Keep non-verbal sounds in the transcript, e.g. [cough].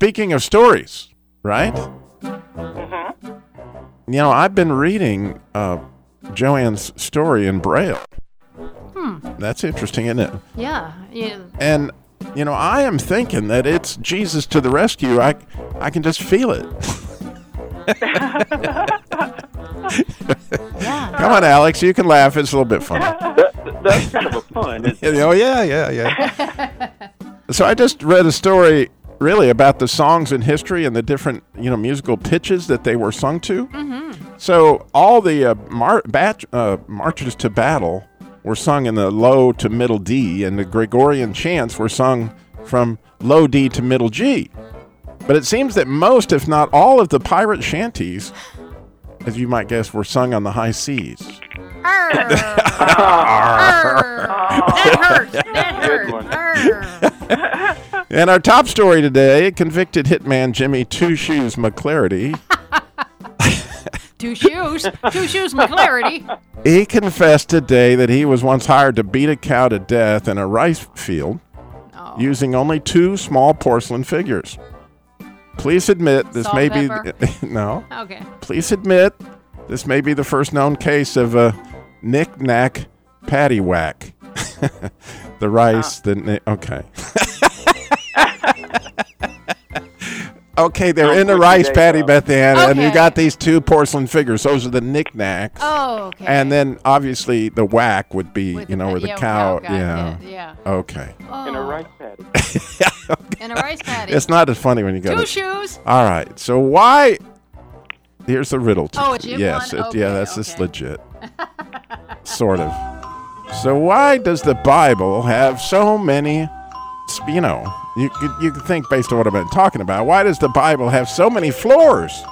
speaking of stories, right? Mm-hmm. You know, I've been reading uh, Joanne's story in Braille. Hmm. That's interesting, isn't it? Yeah. yeah. And you know, I am thinking that it's Jesus to the rescue. I, I can just feel it. [laughs] Yeah. Come on, Alex, you can laugh. It's a little bit funny. [laughs] That, that's kind of a pun. [laughs] Oh yeah, yeah, yeah. so I just read a story, really, about the songs in history and the different, you know, musical pitches that they were sung to. Mm-hmm. So all the uh, mar- bat- uh, marches to battle were sung in the low to middle D, and the Gregorian chants were sung from low D to middle G. But it seems that most, if not all, of the pirate shanties, as you might guess, were sung on the high seas. Arr. [laughs] Arr. That hurts. That [laughs] Good hurts. And our top story today convicted hitman Jimmy Two Shoes McClarity. Two shoes. Two shoes, McClarity. He confessed today that he was once hired to beat a cow to death in a rice field Oh. using only two small porcelain figures. Please admit this Salt, may be [laughs] no. Okay. Please admit this may be the first known case of a knick-knack paddywhack. [laughs] the rice, oh. the kni- okay. [laughs] okay, they're in the rice your patty, name. Beth Ann, and you got these two porcelain figures. Those are the knickknacks. Oh, okay. And then obviously the whack would be, With you know, pa- where the yeah, cow, got yeah. it, Yeah. Okay. Oh. [laughs] in a rice paddy. In a rice paddy. It's not as funny when you go Two to shoes. All right. So why? Here's the riddle. To Oh, it's in yes. one? It, yeah, Okay, that's just okay. legit. [laughs] sort of. So why does the Bible have so many? s- You know, you you could think based on what I've been talking about. Why does the Bible have so many floors?